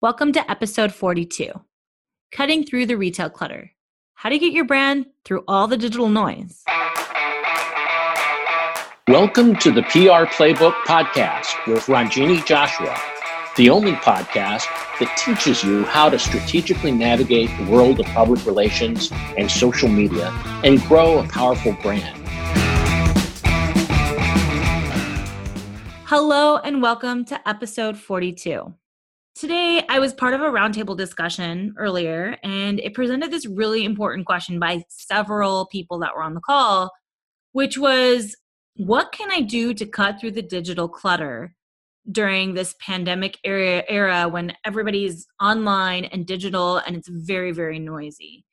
Welcome to episode 42 Cutting Through the Retail Clutter. How to get your brand through all the digital noise. Welcome to the PR Playbook Podcast with Ronjini Joshua, the only podcast that teaches you how to strategically navigate the world of public relations and social media and grow a powerful brand. Hello, and welcome to episode 42. Today, I was part of a roundtable discussion earlier, and it presented this really important question by several people that were on the call, which was what can I do to cut through the digital clutter during this pandemic era, era when everybody's online and digital and it's very, very noisy?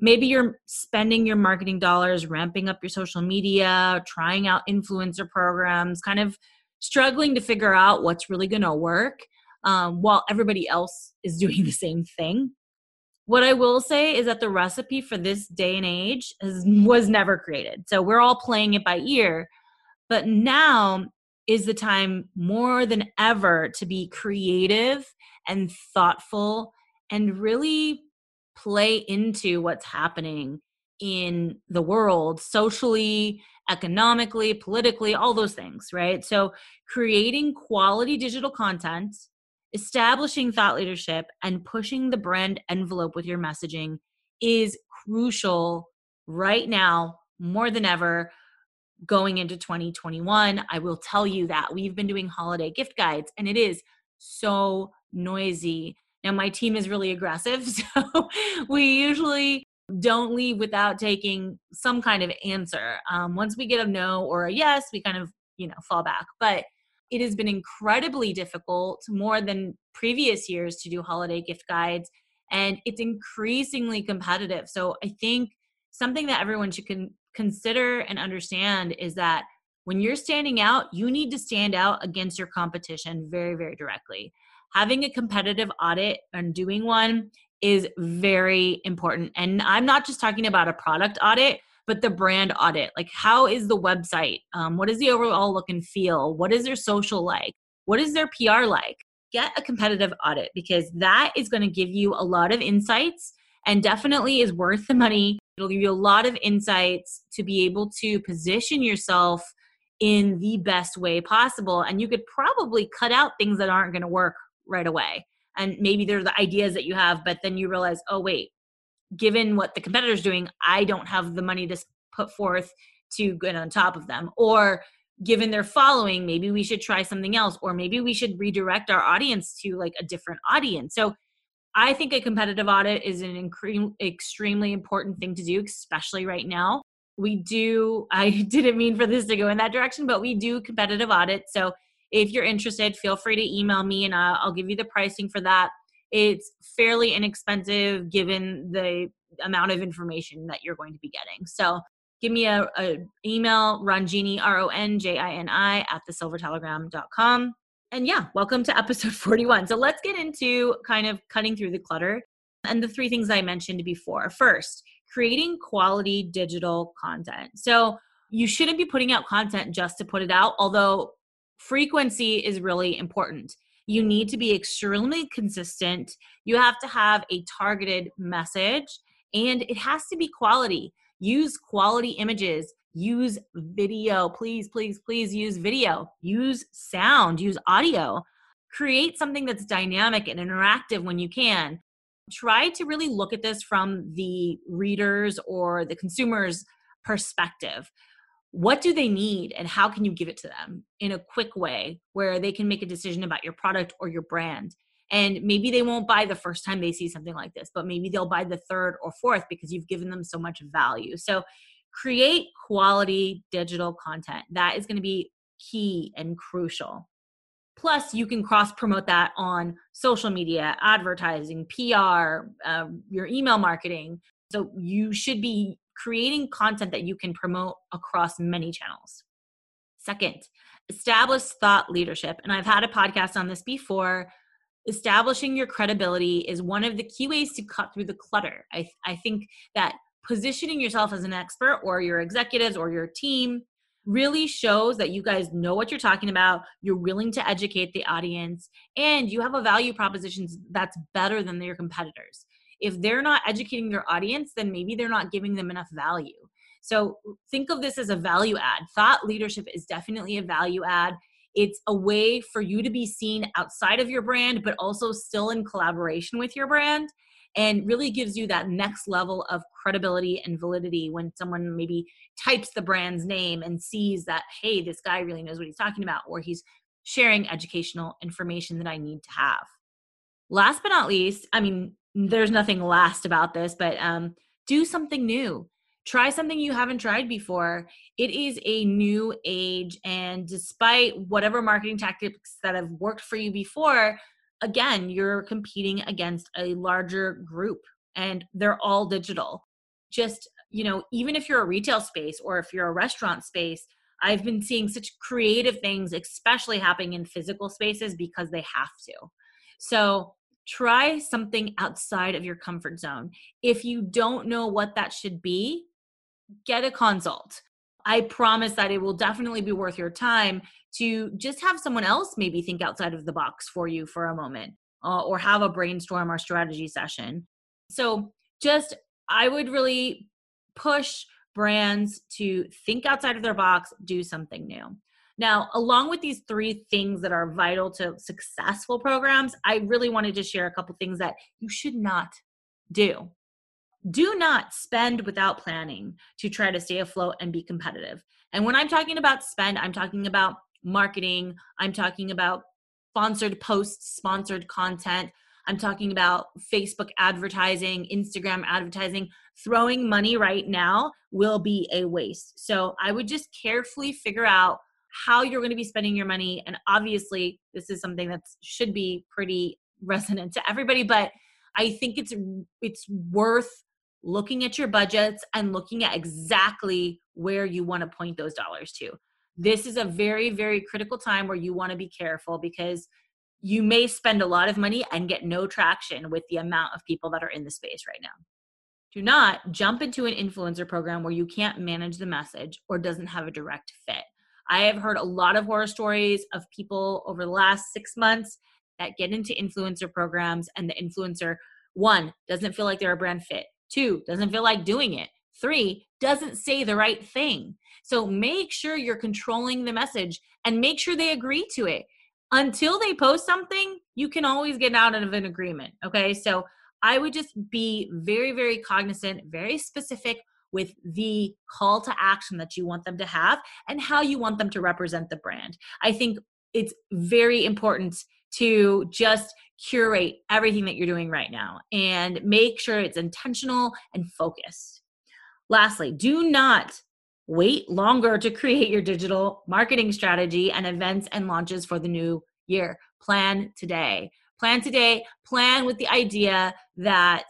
Maybe you're spending your marketing dollars, ramping up your social media, trying out influencer programs, kind of struggling to figure out what's really going to work um, while everybody else is doing the same thing. What I will say is that the recipe for this day and age is, was never created. So we're all playing it by ear. But now is the time more than ever to be creative and thoughtful and really play into what's happening in the world socially, economically, politically, all those things, right? So creating quality digital content establishing thought leadership and pushing the brand envelope with your messaging is crucial right now more than ever going into 2021 i will tell you that. We've been doing holiday gift guides and it is so noisy. Now my team is really aggressive so we usually don't leave without taking some kind of answer. Um, once we get a no or a yes we kind of you know fall back. But it has been incredibly difficult more than previous years to do holiday gift guides and it's increasingly competitive. So i think something that everyone should con- consider and understand is that when you're standing out you need to stand out against your competition very very directly. Having a competitive audit and doing one is very important and i'm not just talking about a product audit but the brand audit like how is the website um, what is the overall look and feel? What is their social like? What is their pr like? Get a competitive audit because that is going to give you a lot of insights and definitely is worth the money. It'll give you a lot of insights to be able to position yourself in the best way possible and you could probably cut out things that aren't going to work right away. And maybe they're the ideas that you have but then you realize oh wait given what the competitor's doing, I don't have the money to put forth to get on top of them. Or given their following, maybe we should try something else, or maybe we should redirect our audience to like a different audience. So I think a competitive audit is an incre- extremely important thing to do, especially right now. We do, I didn't mean for this to go in that direction, but we do competitive audits. So if you're interested, feel free to email me and I'll, I'll give you the pricing for that it's fairly inexpensive given the amount of information that you're going to be getting. So give me a, a email, Ronjini, R-O-N-J-I-N-I at thesilvertelegram.com. And yeah, welcome to episode 41. So let's get into kind of cutting through the clutter and the three things I mentioned before. First, creating quality digital content. So you shouldn't be putting out content just to put it out, although frequency is really important. You need to be extremely consistent. You have to have a targeted message and it has to be quality. Use quality images, use video. Please, please, please use video. Use sound, use audio. Create something that's dynamic and interactive when you can. Try to really look at this from the readers or the consumer's perspective what do they need and how can you give it to them in a quick way where they can make a decision about your product or your brand? And maybe they won't buy the first time they see something like this but maybe they'll buy the third or fourth because you've given them so much value. So create quality digital content. That is going to be key and crucial. Plus you can cross promote that on social media advertising pr uh, um, your email marketing. So you should be creating content that you can promote across many channels. Second, establish thought leadership. And I've had a podcast on this before. Establishing your credibility is one of the key ways to cut through the clutter. I, I think that positioning yourself as an expert or your executives or your team really shows that you guys know what you're talking about, you're willing to educate the audience, and you have a value proposition that's better than your competitors. If they're not educating their audience, then maybe they're not giving them enough value. So think of this as a value add. Thought leadership is definitely a value add. It's a way for you to be seen outside of your brand, but also still in collaboration with your brand and really gives you that next level of credibility and validity when someone maybe types the brand's name and sees that hey this guy really knows what he's talking about or he's sharing educational information that i need to have last but not least i mean there's nothing last about this but um, do something new try something you haven't tried before it is a new age and despite whatever marketing tactics that have worked for you before again, you're competing against a larger group and they're all digital. Just, you know, even if you're a retail space or if you're a restaurant space, I've been seeing such creative things, especially happening in physical spaces because they have to. So try something outside of your comfort zone. If you don't know what that should be, get a consult. I promise that it will definitely be worth your time to just have someone else maybe think outside of the box for you for a moment uh, or have a brainstorm or strategy session. So, just I would really push brands to think outside of their box, do something new. Now, along with these three things that are vital to successful programs, I really wanted to share a couple things that you should not do do not spend without planning to try to stay afloat and be competitive. And when I'm talking about spend, I'm talking about marketing, I'm talking about sponsored posts, sponsored content. I'm talking about Facebook advertising, Instagram advertising. Throwing money right now will be a waste. So I would just carefully figure out how you're going to be spending your money. And obviously, this is something that should be pretty resonant to everybody, but I think it's it's worth looking at your budgets and looking at exactly where you want to point those dollars to. This is a very, very critical time where you want to be careful because you may spend a lot of money and get no traction with the amount of people that are in the space right now. Do not jump into an influencer program where you can't manage the message or doesn't have a direct fit. I have heard a lot of horror stories of people over the last six months that get into influencer programs and the influencer, one, doesn't feel like they're a brand fit Two, doesn't feel like doing it. Three, doesn't say the right thing. So make sure you're controlling the message and make sure they agree to it. Until they post something, you can always get out of an agreement. Okay. So I would just be very, very cognizant, very specific with the call to action that you want them to have and how you want them to represent the brand. I think it's very important to just curate everything that you're doing right now and make sure it's intentional and focused. Lastly, do not wait longer to create your digital marketing strategy and events and launches for the new year. Plan today. Plan today. Plan with the idea that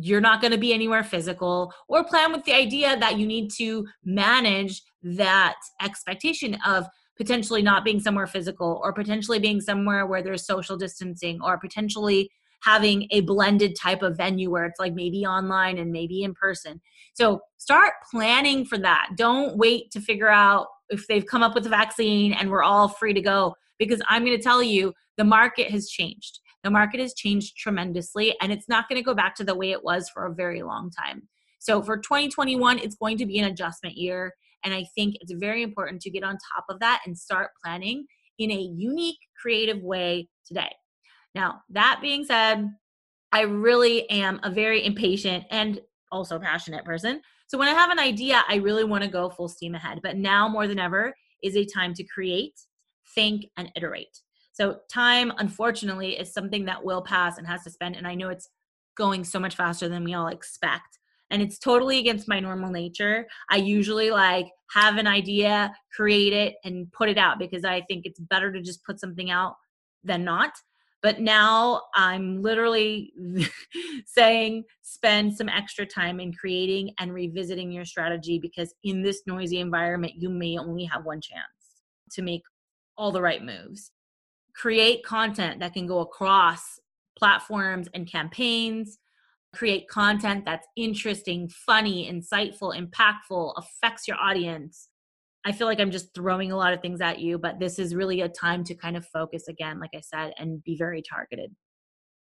you're not going to be anywhere physical, or plan with the idea that you need to manage that expectation of potentially not being somewhere physical or potentially being somewhere where there's social distancing or potentially having a blended type of venue where it's like maybe online and maybe in person. So start planning for that. Don't wait to figure out if they've come up with a vaccine and we're all free to go because I'm going to tell you the market has changed. The market has changed tremendously and it's not going to go back to the way it was for a very long time. So for 2021, it's going to be an adjustment year. And I think it's very important to get on top of that and start planning in a unique, creative way today. Now, that being said, I really am a very impatient and also passionate person. So when I have an idea, I really want to go full steam ahead. But now more than ever is a time to create, think, and iterate. So time, unfortunately, is something that will pass and has to spend. And I know it's going so much faster than we all expect and it's totally against my normal nature. I usually like have an idea, create it, and put it out because I think it's better to just put something out than not. But now I'm literally saying spend some extra time in creating and revisiting your strategy because in this noisy environment, you may only have one chance to make all the right moves. Create content that can go across platforms and campaigns create content that's interesting, funny, insightful, impactful, affects your audience. I feel like I'm just throwing a lot of things at you, but this is really a time to kind of focus again, like I said, and be very targeted.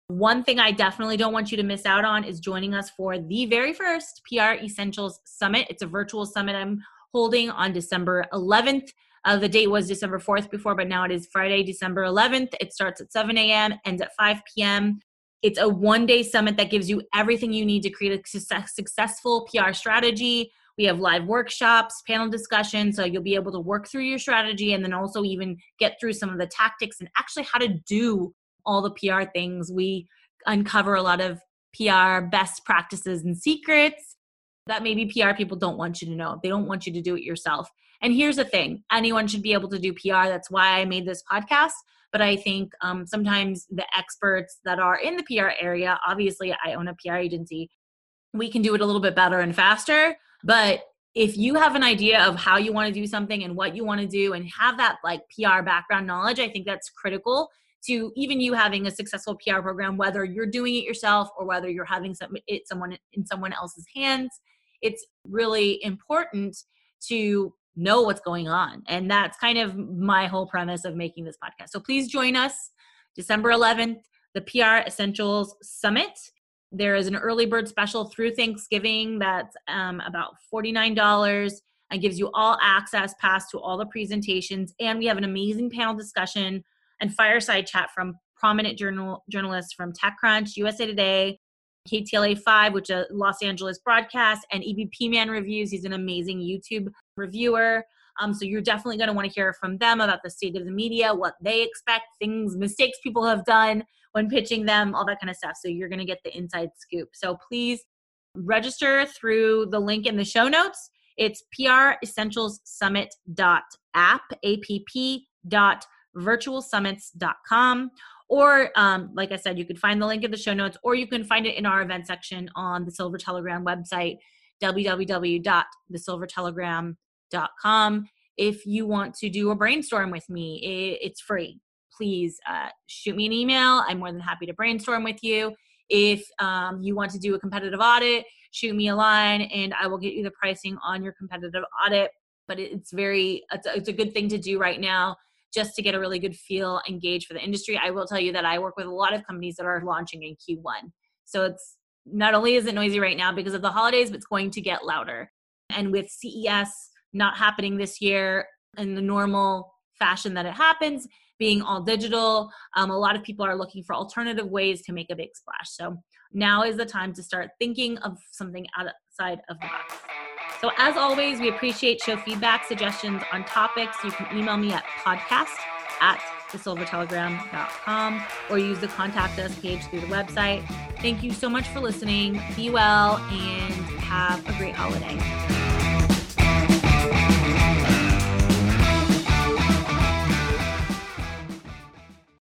One thing I definitely don't want you to miss out on is joining us for the very first PR Essentials Summit. It's a virtual summit I'm holding on December 11th. Uh, the date was December 4th before, but now it is Friday, December 11th. It starts at 7 a.m., ends at 5 p.m. It's a one day summit that gives you everything you need to create a success, successful PR strategy. We have live workshops, panel discussions, so you'll be able to work through your strategy and then also even get through some of the tactics and actually how to do all the PR things. We uncover a lot of PR best practices and secrets that maybe PR people don't want you to know. They don't want you to do it yourself. And here's the thing anyone should be able to do PR. That's why I made this podcast. But I think um, sometimes the experts that are in the PR area, obviously, I own a PR agency, we can do it a little bit better and faster. But if you have an idea of how you want to do something and what you want to do and have that like PR background knowledge, I think that's critical to even you having a successful PR program, whether you're doing it yourself or whether you're having some, it someone in someone else's hands. It's really important to know what's going on. And that's kind of my whole premise of making this podcast. So please join us December 11th, the PR Essentials Summit. There is an early bird special through Thanksgiving that's um, about $49 and gives you all access pass to all the presentations. And we have an amazing panel discussion and fireside chat from prominent journal journalists from TechCrunch, USA Today, KTLA 5, which is Los Angeles broadcast, and EVP Man Reviews. He's an amazing YouTube reviewer. Um, so you're definitely going to want to hear from them about the state of the media, what they expect, things, mistakes people have done when pitching them, all that kind of stuff. So you're going to get the inside scoop. So please register through the link in the show notes. It's pressentialssummit.app, A-P-P dot virtualsummits.com. Or, um, like I said, you could find the link in the show notes, or you can find it in our event section on the Silver Telegram website, www.thesilvertelegram.com. If you want to do a brainstorm with me, it's free. Please uh, shoot me an email. I'm more than happy to brainstorm with you. If um, you want to do a competitive audit, shoot me a line and I will get you the pricing on your competitive audit. But it's very, it's a, it's a good thing to do right now just to get a really good feel and gauge for the industry. I will tell you that I work with a lot of companies that are launching in Q1. So it's not only is it noisy right now because of the holidays, but it's going to get louder. And with CES not happening this year in the normal fashion that it happens, being all digital, um, a lot of people are looking for alternative ways to make a big splash. So now is the time to start thinking of something outside of the box. So, as always, we appreciate show feedback, suggestions on topics. You can email me at podcast at thesilvertelegram.com or use the contact us page through the website. Thank you so much for listening. Be well and have a great holiday.